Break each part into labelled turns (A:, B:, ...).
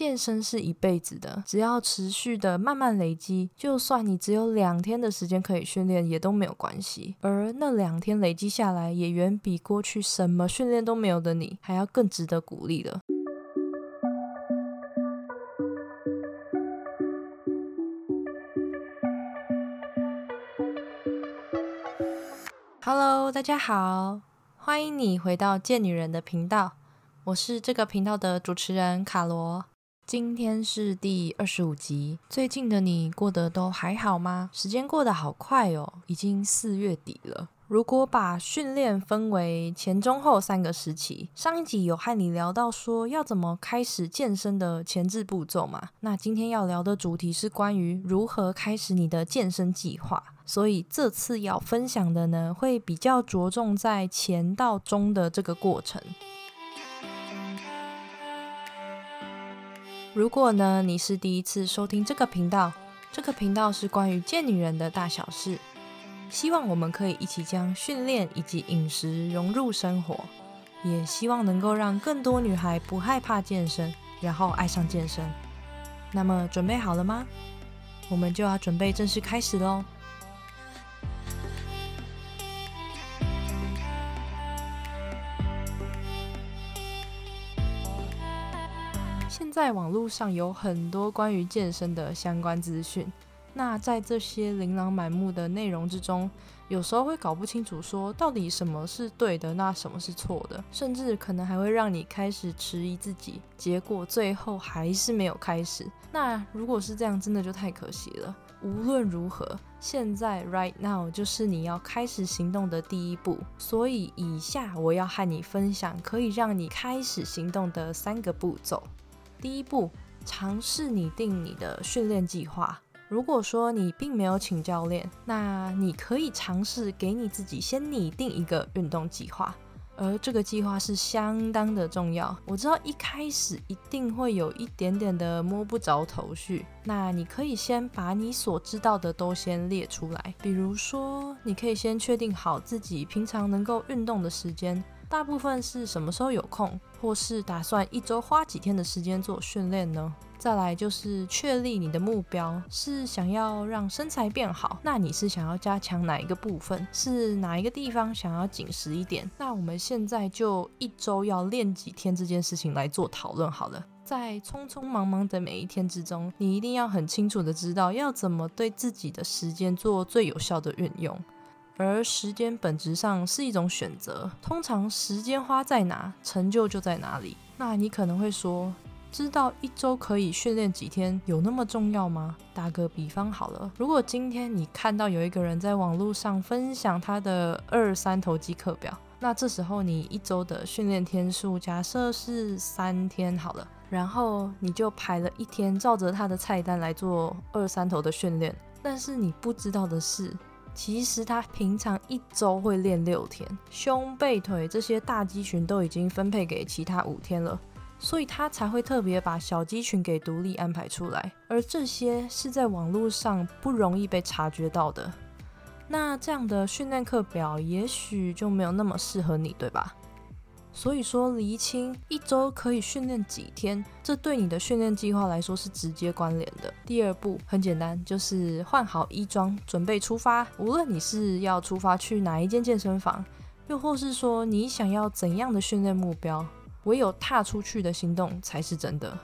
A: 健身是一辈子的，只要持续的慢慢累积，就算你只有两天的时间可以训练，也都没有关系。而那两天累积下来，也远比过去什么训练都没有的你还要更值得鼓励了。Hello，大家好，欢迎你回到贱女人的频道，我是这个频道的主持人卡罗。今天是第二十五集。最近的你过得都还好吗？时间过得好快哦，已经四月底了。如果把训练分为前、中、后三个时期，上一集有和你聊到说要怎么开始健身的前置步骤嘛？那今天要聊的主题是关于如何开始你的健身计划。所以这次要分享的呢，会比较着重在前到中的这个过程。如果呢你是第一次收听这个频道，这个频道是关于贱女人的大小事。希望我们可以一起将训练以及饮食融入生活，也希望能够让更多女孩不害怕健身，然后爱上健身。那么准备好了吗？我们就要准备正式开始喽。现在网络上有很多关于健身的相关资讯。那在这些琳琅满目的内容之中，有时候会搞不清楚，说到底什么是对的，那什么是错的，甚至可能还会让你开始迟疑自己，结果最后还是没有开始。那如果是这样，真的就太可惜了。无论如何，现在 right now 就是你要开始行动的第一步。所以以下我要和你分享可以让你开始行动的三个步骤。第一步，尝试拟定你的训练计划。如果说你并没有请教练，那你可以尝试给你自己先拟定一个运动计划，而这个计划是相当的重要。我知道一开始一定会有一点点的摸不着头绪，那你可以先把你所知道的都先列出来，比如说，你可以先确定好自己平常能够运动的时间，大部分是什么时候有空，或是打算一周花几天的时间做训练呢？再来就是确立你的目标，是想要让身材变好，那你是想要加强哪一个部分？是哪一个地方想要紧实一点？那我们现在就一周要练几天这件事情来做讨论好了。在匆匆忙忙的每一天之中，你一定要很清楚的知道要怎么对自己的时间做最有效的运用。而时间本质上是一种选择，通常时间花在哪，成就就在哪里。那你可能会说。知道一周可以训练几天有那么重要吗？打个比方好了，如果今天你看到有一个人在网络上分享他的二三头肌课表，那这时候你一周的训练天数假设是三天好了，然后你就排了一天，照着他的菜单来做二三头的训练。但是你不知道的是，其实他平常一周会练六天，胸背腿这些大肌群都已经分配给其他五天了。所以他才会特别把小肌群给独立安排出来，而这些是在网络上不容易被察觉到的。那这样的训练课表也许就没有那么适合你，对吧？所以说，厘清一周可以训练几天，这对你的训练计划来说是直接关联的。第二步很简单，就是换好衣装，准备出发。无论你是要出发去哪一间健身房，又或是说你想要怎样的训练目标。唯有踏出去的行动才是真的。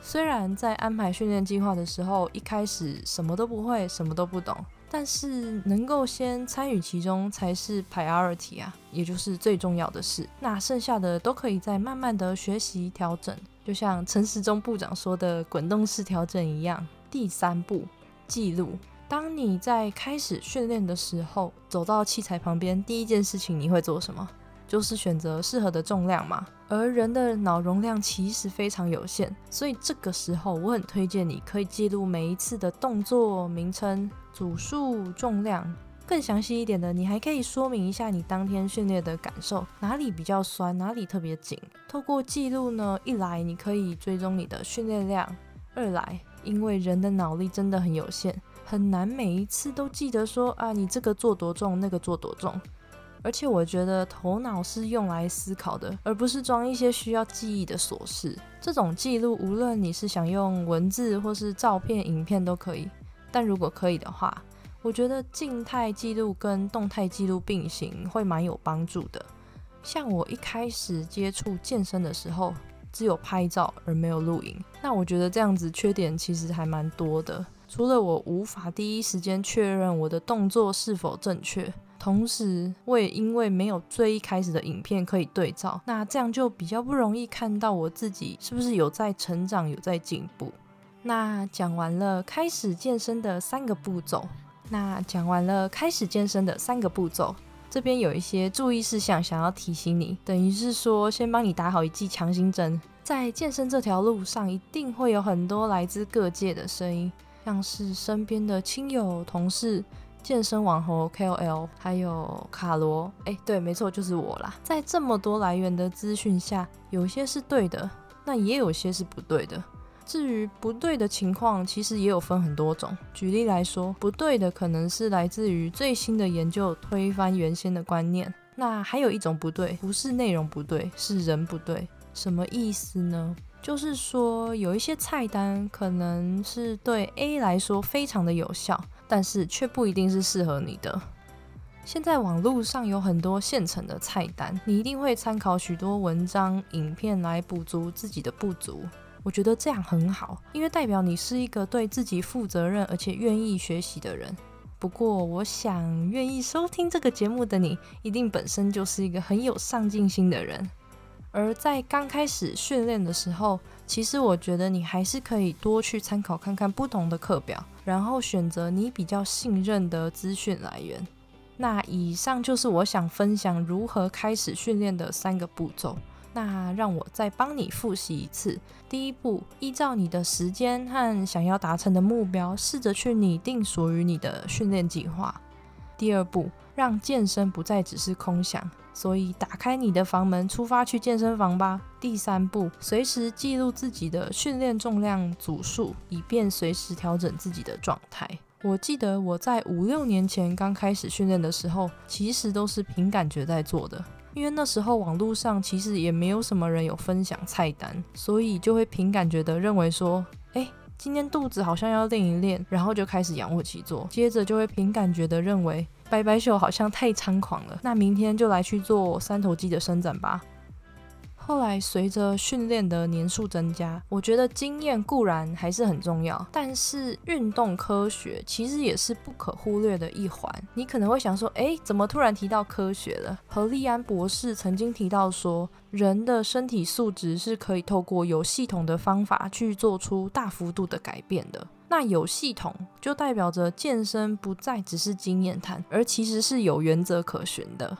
A: 虽然在安排训练计划的时候，一开始什么都不会，什么都不懂，但是能够先参与其中才是 priority 啊，也就是最重要的事。那剩下的都可以再慢慢的学习调整，就像陈时中部长说的滚动式调整一样。第三步，记录。当你在开始训练的时候，走到器材旁边，第一件事情你会做什么？就是选择适合的重量嘛，而人的脑容量其实非常有限，所以这个时候我很推荐你可以记录每一次的动作名称、组数、重量，更详细一点的，你还可以说明一下你当天训练的感受，哪里比较酸，哪里特别紧。透过记录呢，一来你可以追踪你的训练量，二来因为人的脑力真的很有限，很难每一次都记得说啊，你这个做多重，那个做多重。而且我觉得头脑是用来思考的，而不是装一些需要记忆的琐事。这种记录，无论你是想用文字或是照片、影片都可以。但如果可以的话，我觉得静态记录跟动态记录并行会蛮有帮助的。像我一开始接触健身的时候，只有拍照而没有录影，那我觉得这样子缺点其实还蛮多的。除了我无法第一时间确认我的动作是否正确，同时我也因为没有最一开始的影片可以对照，那这样就比较不容易看到我自己是不是有在成长、有在进步。那讲完了开始健身的三个步骤。那讲完了开始健身的三个步骤，这边有一些注意事项想要提醒你，等于是说先帮你打好一剂强心针。在健身这条路上，一定会有很多来自各界的声音，像是身边的亲友、同事、健身网红 KOL，还有卡罗。哎，对，没错，就是我啦。在这么多来源的资讯下，有些是对的，那也有些是不对的。至于不对的情况，其实也有分很多种。举例来说，不对的可能是来自于最新的研究推翻原先的观念。那还有一种不对，不是内容不对，是人不对。什么意思呢？就是说有一些菜单可能是对 A 来说非常的有效，但是却不一定是适合你的。现在网络上有很多现成的菜单，你一定会参考许多文章、影片来补足自己的不足。我觉得这样很好，因为代表你是一个对自己负责任而且愿意学习的人。不过，我想愿意收听这个节目的你，一定本身就是一个很有上进心的人。而在刚开始训练的时候，其实我觉得你还是可以多去参考看看不同的课表，然后选择你比较信任的资讯来源。那以上就是我想分享如何开始训练的三个步骤。那让我再帮你复习一次。第一步，依照你的时间和想要达成的目标，试着去拟定属于你的训练计划。第二步，让健身不再只是空想，所以打开你的房门，出发去健身房吧。第三步，随时记录自己的训练重量组数，以便随时调整自己的状态。我记得我在五六年前刚开始训练的时候，其实都是凭感觉在做的。因为那时候网络上其实也没有什么人有分享菜单，所以就会凭感觉的认为说，哎，今天肚子好像要练一练，然后就开始仰卧起坐，接着就会凭感觉的认为白白秀好像太猖狂了，那明天就来去做三头肌的伸展吧。后来随着训练的年数增加，我觉得经验固然还是很重要，但是运动科学其实也是不可忽略的一环。你可能会想说，哎，怎么突然提到科学了？何利安博士曾经提到说，人的身体素质是可以透过有系统的方法去做出大幅度的改变的。那有系统就代表着健身不再只是经验谈，而其实是有原则可循的。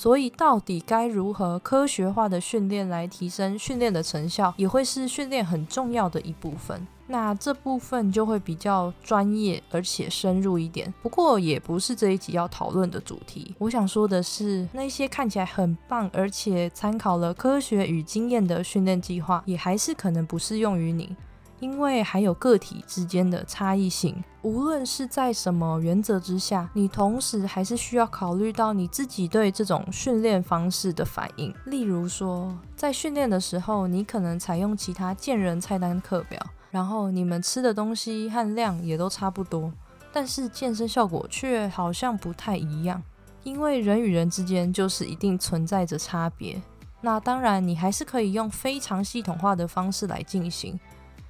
A: 所以，到底该如何科学化的训练来提升训练的成效，也会是训练很重要的一部分。那这部分就会比较专业而且深入一点，不过也不是这一集要讨论的主题。我想说的是，那些看起来很棒而且参考了科学与经验的训练计划，也还是可能不适用于你。因为还有个体之间的差异性，无论是在什么原则之下，你同时还是需要考虑到你自己对这种训练方式的反应。例如说，在训练的时候，你可能采用其他健人菜单课表，然后你们吃的东西和量也都差不多，但是健身效果却好像不太一样。因为人与人之间就是一定存在着差别。那当然，你还是可以用非常系统化的方式来进行。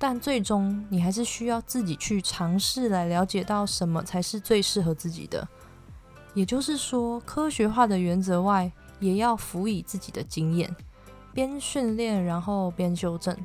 A: 但最终，你还是需要自己去尝试来了解到什么才是最适合自己的。也就是说，科学化的原则外，也要辅以自己的经验，边训练然后边修正。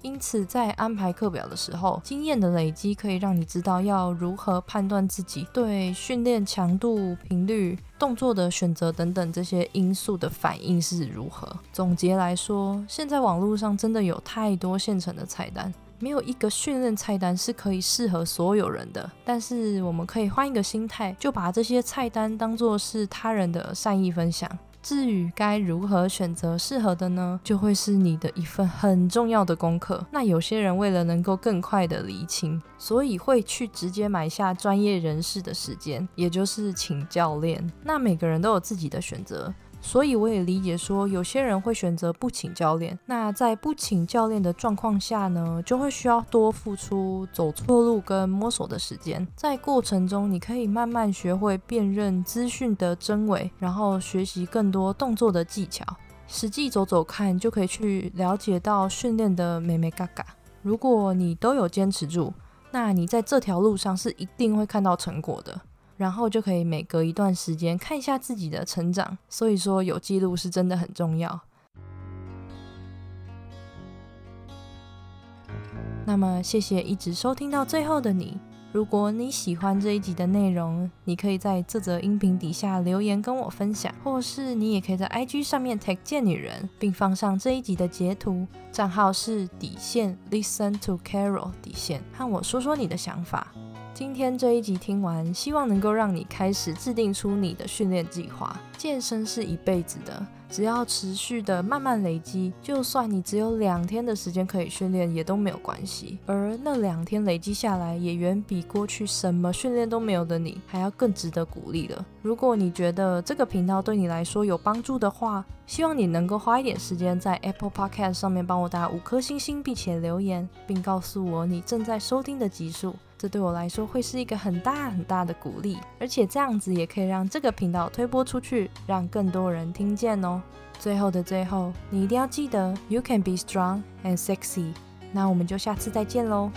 A: 因此，在安排课表的时候，经验的累积可以让你知道要如何判断自己对训练强度、频率、动作的选择等等这些因素的反应是如何。总结来说，现在网络上真的有太多现成的菜单。没有一个训练菜单是可以适合所有人的，但是我们可以换一个心态，就把这些菜单当做是他人的善意分享。至于该如何选择适合的呢，就会是你的一份很重要的功课。那有些人为了能够更快的厘清，所以会去直接买下专业人士的时间，也就是请教练。那每个人都有自己的选择。所以我也理解说，有些人会选择不请教练。那在不请教练的状况下呢，就会需要多付出走错路跟摸索的时间。在过程中，你可以慢慢学会辨认资讯的真伪，然后学习更多动作的技巧。实际走走看，就可以去了解到训练的美美嘎嘎。如果你都有坚持住，那你在这条路上是一定会看到成果的。然后就可以每隔一段时间看一下自己的成长，所以说有记录是真的很重要。那么谢谢一直收听到最后的你，如果你喜欢这一集的内容，你可以在这则音频底下留言跟我分享，或是你也可以在 IG 上面 tag 贱女人，并放上这一集的截图，账号是底线 Listen to Carol 底线，和我说说你的想法。今天这一集听完，希望能够让你开始制定出你的训练计划。健身是一辈子的，只要持续的慢慢累积，就算你只有两天的时间可以训练，也都没有关系。而那两天累积下来，也远比过去什么训练都没有的你还要更值得鼓励了。如果你觉得这个频道对你来说有帮助的话，希望你能够花一点时间在 Apple Podcast 上面帮我打五颗星星，并且留言，并告诉我你正在收听的集数。这对我来说会是一个很大很大的鼓励，而且这样子也可以让这个频道推播出去，让更多人听见哦最后的最后，你一定要记得，You can be strong and sexy。那我们就下次再见喽。